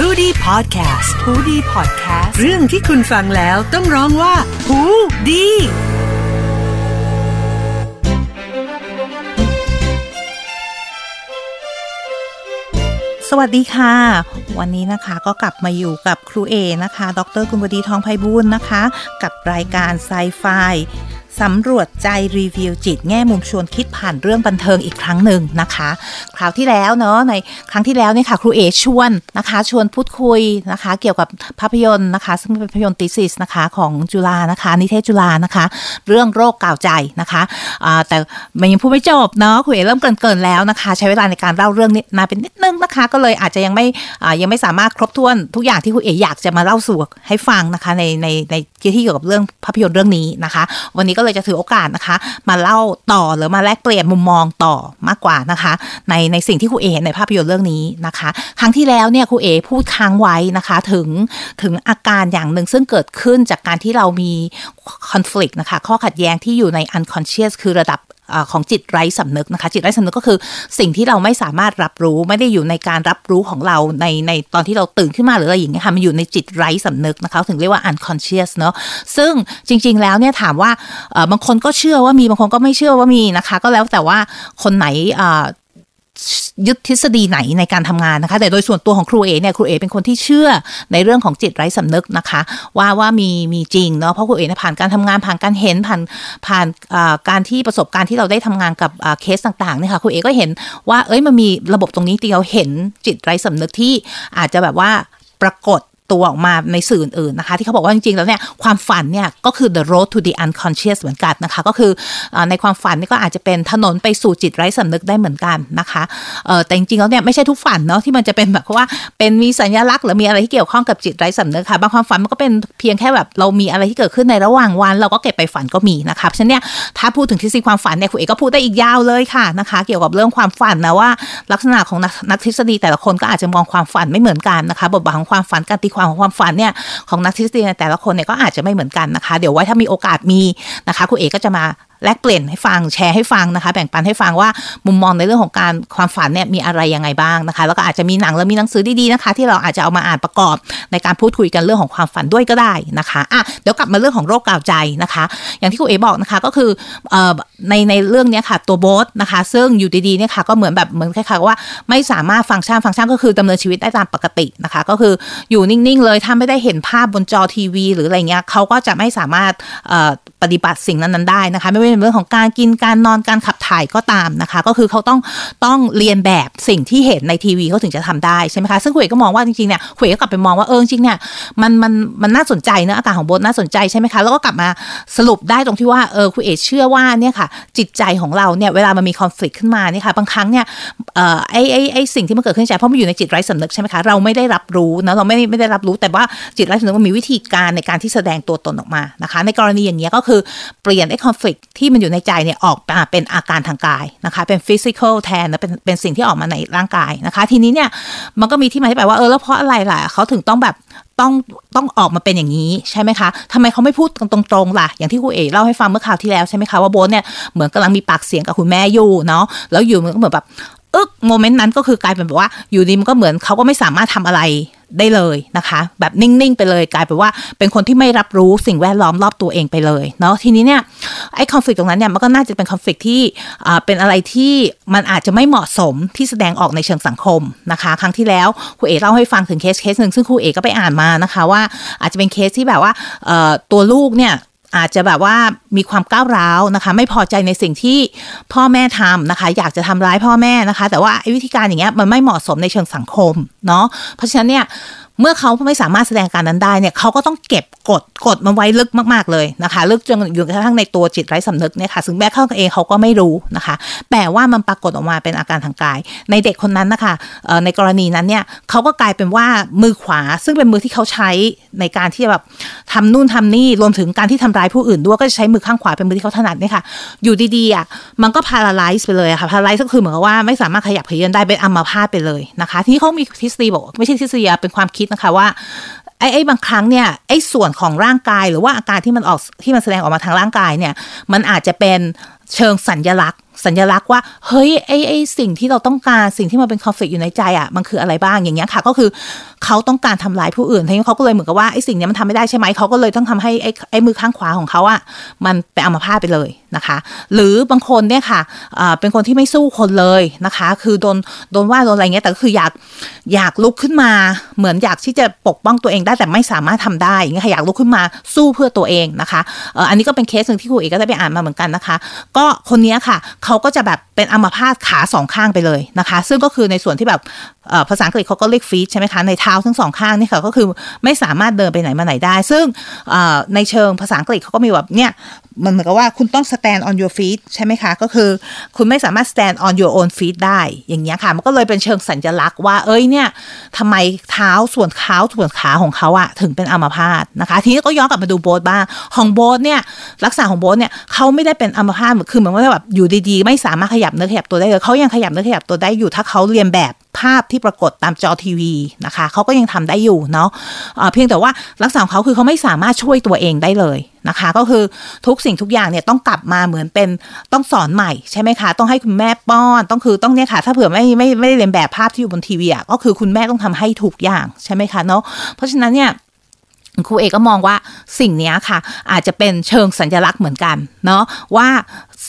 h o ดี้พอดแคสต์ฮูดี้พอดแคสต์เรื่องที่คุณฟังแล้วต้องร้องว่าหูดีสวัสดีค่ะ วันนี้นะคะก็กลับมาอยู่กับครูเอนะคะ ดรกุลบดีทองไพบูลย์นะคะ กับรายการไซไฟ สำรวจใจรีวิวจิตแง่มุมชวนคิดผ่านเรื่องบันเทิงอีกครั้งหนึ่งนะคะ คราวที่แล้วเนาะในครั้งที่แล้วเนี่ยค่ะครูเอชวนนะคะชวนพูดคุยนะคะ เกี่ยวกับภาพยนตร์นะคะ ซึ่งเป็นภาพยนตร์ติซิสนะคะของจุฬานะคะ นิเทศจุฬานะคะ เรื่องโรคกาวใจนะคะแต่มันยังพูดไม่จบเนาะครูเอเริ่มเกรินๆแล้วนะคะ ใช้เวลาในการเล่าเรื่องนี้นานเป็นนิดนึงนะคะ ก็เลยอาจจะยังไม่ยังไม่สามารถครบถ้วนทุกอย่างที่ครูเออยากจะมาเล่าสู่ให้ฟังนะคะในในในที่เกี่ยวกับเรื่องภาพยนตร์เรื่องนี้นะคะ วันนี้ก็เลยจะถือโอกาสนะคะ มาเล่าต่อหรือมาแลกเปลี่ยนมุมมองต่อมากกว่านะคะ ในในสิ่งที่ครูเอเห็นในภาพยนตร์เรื่องนี้นะคะ ครั้งที่แล้วเนี่ยครูเอพูดค้างไว้นะคะถึงถึงอาการอย่างหนึ่งซึ่งเกิดขึ้นจากการที่เรามี conflict นะคะ ข้อขัดแย้งที่อยู่ใน unconscious คือระดับ ของจิตไร้สำนึกนะคะ จิตไร้สำนึกก็คือสิ่งที่เราไม่สามารถรับรู้ไม่ได้อยู่ในการรับรู้ของเราในในตอนที่เราตื่นขึ้นมาหรืออะไรอย่างเงี้ยค่ะมันอยู่ในจิตไร้สำนึกนะคะถึงเรียกว่า unconscious เนอะซึ่งจริง ๆ แล้วเนี่ยถามว่าบางคนก็เชื่อว่ามีบางคนก็ไม่เชื่อว่ามีนะคะ ก็แล้วแต่ว่าคนไหนอ่า ยึดทฤษฎีไหนในการทำงานนะคะ แต่โดยส่วนตัวของครูเอเนี่ยครูเอเป็นคนที่เชื่อในเรื่องของจิตไร้สำนึกนะคะ ว่าว่ามีมีจริงเนาะเพราะครูเอเนี่ยผ่านการทำงานผ่านการเห็นผ่านผ่านการที่ประสบการณ์ที่เราได้ทำงานกับเคสต่างๆเนี่ยค่ะครูเอก็เห็นว่าเอ้ยมันมีระบบตรงนี้ที่เราเห็นจิตไร้สำนึกที่อาจจะแบบว่าปรากฏ ตัวออกมาในสื่ออื่นนะคะ ที่เขาบอกว่าจริงๆแล้วเนี่ยความฝันเนี่ยก็คือ the road to the unconscious เหมือนกันนะคะ ก็คือในความฝันนี่ก็อาจจะเป็นถนนไปสู่จิตไร้สำนึกได้เหมือนกันนะคะแต่จริงๆแล้วเนี่ยไม่ใช่ทุกฝันเนาะที่มันจะเป็นแบบว่าเป็นมีสัญลักษณ์หรือมีอะไรที่เกี่ยวข้องกับจิตไร้สำนึกค่ะบางความฝันมันก็เป็นเพียงแค่แบบเรามีอะไรที่เกิดขึ้นในระหว่างวัน เราก็เก็บไปฝันก็มีนะคะฉะนั้นเนี่ยถ้าพูดถึงทฤษฎีความฝันเนี่ยคุณเอกก็พูดได้อีกยาวเลยค่ะนะคะ เกี่ยวกับเรื่องความฝันนะว่า ลักษณะของนักนักทฤษฎีแต่ละคนก็อาจจะมองความฝันไม่เหมือนกันนะคะ บทบาทของความฝันการตีความของความฝันเนี่ยของนักทฤษฎีในแต่ละคนเนี่ยก็อาจจะไม่เหมือนกันนะคะ เดี๋ยวไว้ถ้ามีโอกาสมีนะคะคุณเอกก็จะมา แลกเปลี่ยนให้ฟังแชร์ให้ฟังนะคะ แบ่งปันให้ฟังว่ามุมมองในเรื่องของการความฝันเนี่ยมีอะไรยังไงบ้างนะคะ แล้วก็อาจจะมีหนังแล้วมีหนังสือดีๆนะคะ ที่เราอาจจะเอามาอ่านประกอบในการพูดคุยกันเรื่องของความฝันด้วยก็ได้นะคะอะเดี๋ยวกลับมาเรื่องของโรคกาวใจนะคะ อย่างที่คุณเอบอกนะคะก็คือเอ่อในในเรื่องเนี้ยค่ะตัวโบสนะคะ ซึ่งอยู่ดีๆเนี่ยค่ะก็เหมือนแบบเหมือนคล้ายๆว่าไม่สามารถฟังก์ชันฟังก์ชันก็คือดำเนินชีวิตได้ตามปกตินะคะ ก็คืออยู่นิ่งๆ เลยถ้าไม่ได้เห็นภาพบนจอทีวี หรืออะไรเงี้ยเขาก็จะไม่สามารถเอ่อปฏิบัติสิ่งนั้นๆได้นะคะไม่ว่าจะเป็นเรื่องของการกินการนอนการขับถ่ายก็ตามนะคะ ก็คือเขาต้องต้องเรียนแบบสิ่งที่เห็นในทีวีเขาถึงจะทำได้ใช่ไหมคะซึ่งคุยก็มองว่าจริงๆเนี่ยคุยก็กลับไปมองว่าเออจริงเนี่ยมันมันมันน่าสนใจเนะอาการของโบทน่าสนใจใช่ไหมคะแล้วก็กลับมาสรุปได้ตรงที่ว่าเออคุณเอเชื่อว่าเนี่ยค่ะ จิตใจของเราเนี่ยเวลามันมีคอน FLICT ขึ้นมาเนี่ยค่ะบางครั้งเนี่ยเอ่อไอไอไอสิ่งที่มันเกิดขึ้นในใจเพราะมันอยู่ในจิตไร้สำนึกใช่ไหมคะเราไม่ได้รับรู้นะเราไม่ไม่ได้รับรู้แต่ว่าจิตไร้สำนึกมันมีวิธีการในการที่แสดงตัวตนออกมานะคะ ในกรณีอย่างเงี้ยก็คือเปลี่ยนไอ้คอน FLICT ที่มันอยู่ในใจเนี่ยออกมาเป็นอาการทางกายนะคะ เป็น physical แทนนะเป็นเป็นสิ่งที่ออกมาในร่างกายนะคะ ทีนี้เนี่ยมันก็มีที่มาที่ไปว่าเออแล้วเพราะอะไรล่ะเขาถึงต้องแบบต้องต้องออกมาเป็นอย่างนี้ใช่ไหมคะทำไมเขาไม่พูดตรงๆล่ะ อย่างที่ครูเอเล่าให้ฟังเมื่อคราวที่แล้วใช่ไหมคะว่าโบทเนี่ยเหมือนกำลังมีปากเสียงกับคุณแม่อยู่เนาะแล้วอยู่มันก็เหมือนแบบอึกโมเมนต์นั้นก็คือกลายเป็นแบบว่าอยู่ดีมันก็เหมือนเขาก็ไม่สามารถทำอะไร ได้เลยนะคะ แบบนิ่ง ๆ ไปเลยกลายเป็นว่าเป็นคนที่ไม่รับรู้สิ่งแวดล้อมรอบตัวเองไปเลยเนาะทีนี้เนี่ยไอ้คอนฟ lict ตรงนั้นเนี่ยมันก็น่าจะเป็นคอนฟ lict ที่เป็นอะไรที่มันอาจจะไม่เหมาะสมที่แสดงออกในเชิงสังคมนะคะ ครั้งที่แล้วครูเอเล่าให้ฟังถึงเคสเคสหนึ่งซึ่งครูเอก็ไปอ่านมานะคะว่าอาจจะเป็นเคสที่แบบว่าตัวลูกเนี่ย อาจจะแบบว่ามีความก้าวร้าวนะคะ ไม่พอใจในสิ่งที่พ่อแม่ทำนะคะ อยากจะทำร้ายพ่อแม่นะคะ แต่ว่าไอ้วิธีการอย่างเงี้ยมันไม่เหมาะสมในเชิงสังคมเนาะเพราะฉะนั้นเนี่ย เมื่อเขาไม่สามารถแสดงการนั้นได้เนี่ยเขาก็ต้องเก็บกดกดมันไว้ลึกมากๆเลยนะคะลึกจนอยู่กระทั่งในตัวจิตไร้สำนึกเนี่ยค่ะซึ่งแม่เขาเองเขาก็ไม่รู้นะคะ แต่ว่ามันปรากฏออกมาเป็นอาการทางกาย ในเด็กคนนั้นนะคะในกรณีนั้นเนี่ยเขาก็กลายเป็นว่ามือขวาซึ่งเป็นมือที่เขาใช้ในการที่จะแบบทำนู่นทำนี่รวมถึงการที่ทำร้ายผู้อื่นด้วยก็จะใช้มือข้างขวาเป็นมือที่เขาถนัดเนี่ยค่ะอยู่ดีๆอะมันก็พาราไลซ์ไปเลยะค่ะพาราไลซ์ก็คือเหมือนกับว่าไม่สามารถขยับเขยื้อนได้เป็นอัมพาตไปเลยนะคะที่เขามีทฤษฎีบอกไม่ใช่ทฤษฎีเป็นความคิดนะคะว่าไอ้ไอ้บางครั้งเนี่ยไอ้ส่วนของร่างกายหรือว่าอาการที่มันออกที่มันแสดงออกมาทางร่างกายเนี่ย มันอาจจะเป็นเชิงสัญญลักษณ์ สัญลักษณ์ว่า เฮ้ยไอไอสิ่งที่เราต้องการสิ่งที่มันเป็นคอนฟ lict อยู่ในใจอะมันคืออะไรบ้างอย่างเงี้ยค่ะ ก็คือเขาต้องการทำลายผู้อื่นทีนี้เขาก็เลยเหมือนกับว่าไอสิ่งนี้มันทำไม่ได้ใช่ไหมเขาก็เลยต้องทำให้ไอไอมือข้างขวาของเขาอะมันเป็นอัมาพาตไปเลยนะคะ หรือบางคนเนี่ยค่ะอ่าเป็นคนที่ไม่สู้คนเลยนะคะ คือโดนโดนว่าโดนอะไรเงี้ยแต่ก็คืออยากอยากลุกขึ้นมาเหมือนอยากที่จะปกป้องตัวเองได้แต่ไม่สามารถทำได้อย่างเงี้ยค่ะอยากลุกขึ้นมาสู้เพื่อตัวเองนะคะเอออันนี้ก็เป็นเคสหนึ่งที่ครูเอกก็ได้ไปอ่านมาเหมือนกันนะคะ ก็คนเนี้ค่ะเขาก็จะแบบเป็นอัมพาตขาสองข้างไปเลยนะคะ ซึ่งก็คือในส่วนที่แบบภาษาอังกฤษเขาก็เรียกฟีดใช่ไหมคะในเท้าทั้งสองข้างนี่ค่ะก็คือไม่สามารถเดินไปไหนมาไหนได้ ซึ่งในเชิงภาษาอังกฤษเขาก็มีแบบเนี่ยมันเหมือนกับว่าคุณต้อง stand on your feet ใช่ไหมคะ ก็คือคุณไม่สามารถ stand on your own feet ได้อย่างเงี้ยค่ะ มันก็เลยเป็นเชิงสัญลักษณ์ว่าเอ้ยเนี่ยทำไมเท้าส่วนเท้าส่วนขาของเขาอะถึงเป็นอัมพาตนะคะ ทีนี้ก็ย้อนกลับมาดูโบ๊ทบ้างของโบ๊ทเนี่ยลักษณะของโบ๊ทเนี่ยเขาไม่ได้เป็นอัมพาตคือเหมือนว่าแบบอยู่ดีไม่สามารถขยับเนื้อขยับตัวได้เลยเขายังขยับเนื้อขยับตัวได้อยู่ ถ้าเขาเรียนแบบภาพที่ปรากฏตามจอทีวีนะคะเขาก็ยังทำได้อยู่เนาะเอ่อเพียงแต่ว่าลักษณะของเขาคือเขาไม่สามารถช่วยตัวเองได้เลยนะคะ ก็คือทุกสิ่งทุกอย่างเนี่ยต้องกลับมาเหมือนเป็นต้องสอนใหม่ใช่ไหมคะ ต้องให้คุณแม่ป้อนต้องคือต้องเนี่ยค่ะ ถ้าเผื่อไม่ไม่ไม่ได้เรียนแบบภาพที่อยู่บนทีวีอะก็คือคุณแม่ต้องทำให้ถูกอย่างใช่ไหมคะเนาะเพราะฉะนั้นเนี่ยครูเอกก็มองว่าสิ่งนี้ค่ะ อาจจะเป็นเชิงสัญลักษณ์เหมือนกันเนาะว่า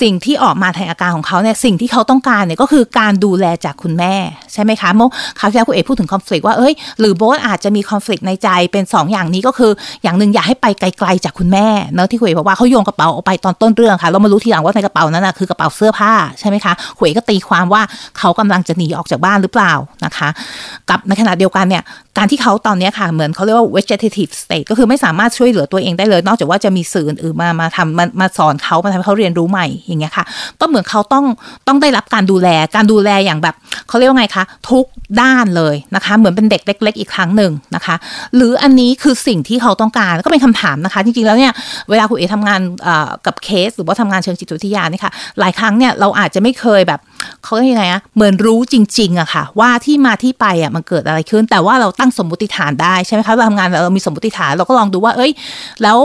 สิ่งที่ออกมาแทนอาการของเขาเนี่ยสิ่งที่เขาต้องการเนี่ยก็คือการดูแลจากคุณแม่ ใช่ไหมคะเมื่อคราวที่แล้วครูเอกพูดถึงคอน FLICT ว่าเอ้ยหรือโบ๊ทอาจจะมีคอน FLICT ในใจเป็น 2 อย่างนี้ก็คือ อย่างหนึ่งอยากให้ไปไกลๆจากคุณแม่เนาะที่ครูเอกบอกว่าเขาโยงกระเป๋าออกไปตอนต้นเรื่องค่ะเรามารู้ทีหลังว่าในกระเป๋านั้นนะคือกระเป๋าเสื้อผ้าใช่ไหมคะครูเอกก็ตีความว่าเขากำลังจะหนีออกจากบ้านหรือเปล่านะคะ กับในขณะเดียวกันเนี่ยการที่เขาตอนนี้ค่ะเหมือนเขาเรียกว่า vegetative state ก็คือไม่สามารถช่วยเหลือตัวเองได้เลย นอกจากว่าจะมีสื่ออื่นมามาทำมามาสอนเขามาทำให้เขาเรียนรู้ใหม่อย่างเงี้ยค่ะ ก็เหมือนเขาต้องต้องได้รับการดูแลการดูแลอย่างแบบเขาเรียกว่าไงคะ ทุกด้านเลยนะคะ เหมือนเป็นเด็กเล็ก ๆ อีกครั้งหนึ่งนะคะ หรืออันนี้คือสิ่งที่เขาต้องการก็เป็นคำถามนะคะ จริงๆแล้วเนี่ยเวลาคุณเอทำงานกับเคส หรือว่าทำงานเชิงจิตวิทยานี่ค่ะหลายครั้งเนี่ยเราอาจจะไม่เคยแบบเขาเรียกยังไงอะเหมือนรู้จริงๆอะค่ะ ว่าที่มาที่ไปอะมันเกิดอะไรขึ้น แต่ว่าเราตั้งสมมติฐานได้ใช่ไหมคะเราทำงานเรามีสมมติฐานเราก็ลองดูว่า เอ้ย แล้ว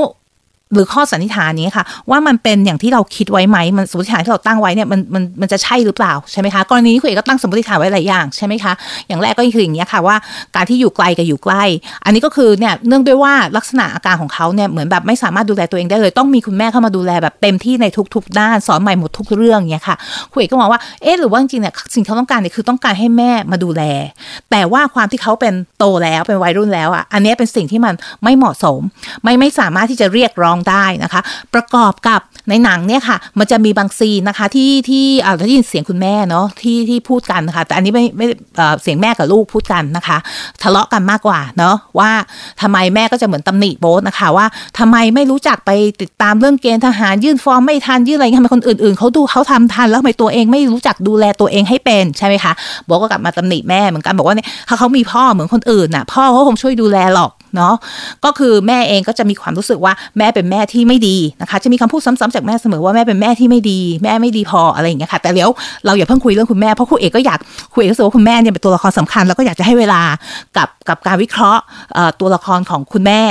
หรือข้อสันนิษฐานนี้ค่ะ ว่ามันเป็นอย่างที่เราคิดไว้ไหมมันสมมติฐานที่เราตั้งไว้เนี่ยมันมันมันจะใช่หรือเปล่าใช่ไหมคะกรณีนี้คุณเอกก็ตั้งสมมติฐานไว้หลายอย่างใช่ไหมคะอย่างแรกก็คืออย่างนี้ค่ะว่าการที่อยู่ไกลกับอยู่ใกล้ อันนี้ก็คือเนี่ยเนื่องด้วยว่าลักษณะอาการของเขาเนี่ยเหมือนแบบไม่สามารถดูแลตัวเองได้เลย ต้องมีคุณแม่เข้ามาดูแลแบบเต็มที่ในทุก ๆ ด้านสอนใหม่หมดทุกเรื่องเนี่ยค่ะคุณเอกก็มองว่าเอ๊ะหรือว่าจริงเนี่ยสิ่งที่เขาต้องการเนี่ยคือต้องการให้แม่มาดูแล แต่ว่าความที่เขาเป็นโตแล้วเป็นวัยรุ่นแล้วอะอันนี้เป็นสิ่งที่มันไม่เหมาะสม ไม่ไม่สามารถที่จะเรียกร้องได้นะคะ ประกอบกับในหนังเนี่ยค่ะ มันจะมีบางซีนนะคะที่ที่อ่าได้ยินเสียงคุณแม่เนาะที่ที่พูดกันนะคะแต่อันนี้ไม่ไม่เสียงแม่กับลูกพูดกันนะคะ ทะเลาะกันมากกว่าเนาะว่าทำไมแม่ก็จะเหมือนตำหนิโบ๊ทนะคะว่าทำไมไม่รู้จักไปติดตามเรื่องเกณฑ์ทหารยื่นฟอร์มไม่ทันยื่นอะไรยทำไมคนอื่นๆเขาดูเขาทำทันแล้วทำไมตัวเองไม่รู้จักดูแลตัวเองให้เป็นใช่ไหมคะโบ๊ทก็กลับมาตำหนิแม่เหมือนกันบอกว่าเนี่ยถ้าเขามีพ่อเหมือนคนอื่นน่ะพ่อเขาคงช่วยดูแลหรอก เนาะก็คือแม่เองก็จะมีความรู้สึกว่าแม่เป็นแม่ที่ไม่ดีนะคะจะมีคำพูดซ้ำๆจากแม่เสมอว่าแม่เป็นแม่ที่ไม่ดี แม่ไม่ดีพออะไรอย่างเงี้ยค่ะแต่เดี๋ยวเราอย่าเพิ่งคุยเรื่องคุณแม่เพราะครูเอกก็อยากครูเอกรู้สึกว่าคุณแม่เนี่ยเป็นตัวละครสำคัญ แล้วก็อยากจะให้เวลากับกับการวิเคราะห์ตัวละครของคุณแม่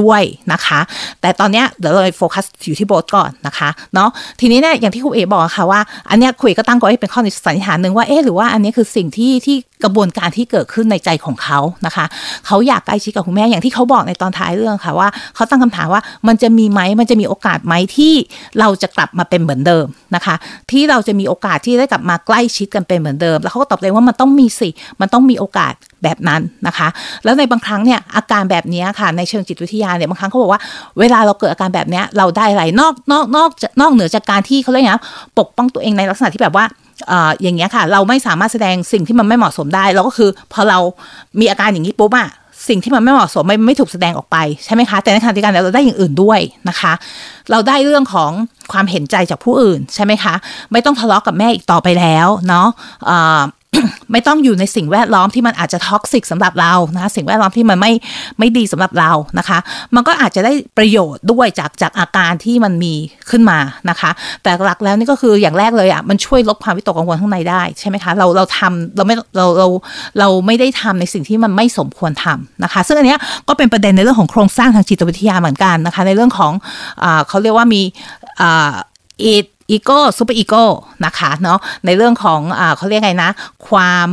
ด้วยนะคะ แต่ตอนเนี้ยเดี๋ยวเราโฟกัสอยู่ที่โบสก่อนนะคะเนาะทีนี้เนี่ยอย่างที่ครูเอบอกค่ะว่า อันเนี้ยครูเอก็ตั้งก็ให้เป็นข้อสันนิษฐานหนึ่งว่าเอ๊ะหรือว่าอันนี้คือสิ่งที่ที่กระบวนการที่เกิดขึ้นในใจของเขานะคะ เขาอยากใกล้ชิดกับคุณแม่อย่างที่เขาบอกในตอนท้ายเรื่องค่ะว่าเขาตั้งคำถามว่ามันจะมีไหมมันจะมีโอกาสไหมที่เราจะกลับมาเป็นเหมือนเดิมนะคะ ที่เราจะมีโอกาสที่ได้กลับมาใกล้ชิดกันเป็นเหมือนเดิม แล้วเขาก็ตอบเลยว่ามันต้องมีสิมันต้องมีโอกาสแบบนั้นนะคะ แล้วในบางครั้งเนี่ยอาการแบบนี้ค่ะในเชิงจิตวิทยาเนี่ยบางครั้งเขาบอกว่าเวลาเราเกิดอาการแบบนี้เราได้อะไรนอกนอกนอกนอกเหนือจากการที่เขาเรียกนะปกป้องตัวเองในลักษณะที่แบบว่า อย่างเงี้ยค่ะ เราไม่สามารถแสดงสิ่งที่มันไม่เหมาะสมได้ เราก็คือพอเรามีอาการอย่างนี้ปุ๊บอะสิ่งที่มันไม่เหมาะสมไม่ไม่ถูกแสดงออกไปใช่ไหมคะ แต่ในขณะเดียวกันเราได้อย่างอื่นด้วยนะคะ เราได้เรื่องของความเห็นใจจากผู้อื่นใช่ไหมคะ ไม่ต้องทะเลาะกับแม่อีกต่อไปแล้วเนาะอ่า ไม่ต้องอยู่ในสิ่งแวดล้อมที่มันอาจจะท็อกซิกสำหรับเรานะคะสิ่งแวดล้อมที่มันไม่ไม่ดีสำหรับเรานะคะ มันก็อาจจะได้ประโยชน์ด้วยจากจากอาการที่มันมีขึ้นมานะคะ แต่หลักแล้วนี่ก็คืออย่างแรกเลยอะมันช่วยลดความวิตกกังวลข้างในได้ใช่ไหมคะเราเราทำเราไม่เราเราเราไม่ได้ทำในสิ่งที่มันไม่สมควรทำนะคะ ซึ่งอันเนี้ยก็เป็นประเด็นในเรื่องของโครงสร้างทางจิตวิทยาเหมือนกันนะคะ ในเรื่องของอ่าเขาเรียกว่ามีอ่า it อีโก้ซูเปอร์อีโก้นะคะเนาะในเรื่องของอเขาเรียกไงนะ ความ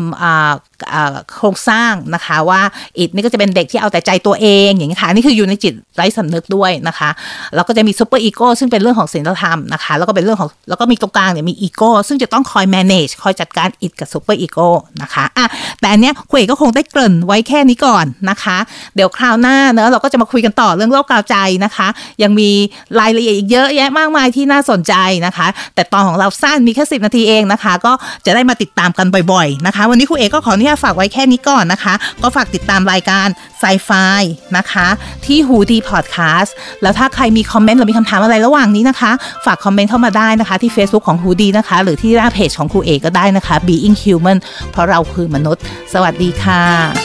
โครงสร้างนะคะว่า id นี่ก็จะเป็นเด็กที่เอาแต่ใจตัวเองอย่างนี้ค่ะนี่คืออยู่ในจิตไร้สำนึกด้วยนะคะแล้วก็จะมี superego ซึ่งเป็นเรื่องของศีลธรรมนะคะแล้วก็เป็นเรื่องของแล้วก็มีตรงกลางเนี่ยมีอีโก้ซึ่งจะต้องคอย manage คอยจัดการ id กับ superego นะคะอะแต่อันเนี้ยคุยก็คงได้เกริ่นไว้แค่นี้ก่อนนะคะ เดี๋ยวคราวหน้าเนอะเราก็จะมาคุยกันต่อเรื่องโรคกาวใจนะคะ ยังมีรายละเอียดอีกเยอะแยะมากมายที่น่าสนใจนะคะ แต่ตอนของเราสั้นมีแค่สินาทีเองนะคะ ก็จะได้มาติดตามกันบ่อยๆนะคะ วันนี้ครูเอก็ขออนุญาฝากไว้แค่นี้ก่อนนะคะ ก็ฝากติดตามรายการไซไฟนะคะ ที่ฮูดีพอดแคสต์แล้วถ้าใครมีคอมเมนต์หรือมีคำถามอะไรระหว่างนี้นะคะ ฝากคอมเมนต์เข้ามาได้นะคะ ที่ Facebook ของฮูดีนะคะ หรือที่หน้าเพจของครูเอกก็ได้นะคะ Being Human เพราะเราคือมนุษย์ สวัสดีค่ะ